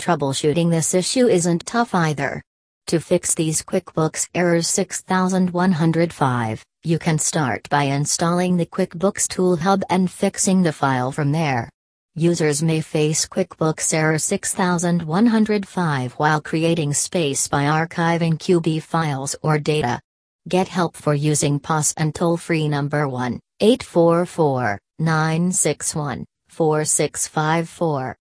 Troubleshooting this issue isn't tough either. To fix these QuickBooks errors 6105, you can start by installing the QuickBooks Tool Hub and fixing the file from there. Users may face QuickBooks error 6105 while creating space by archiving QB files or data. Get help for using POS and toll-free number 1 844 961 4654.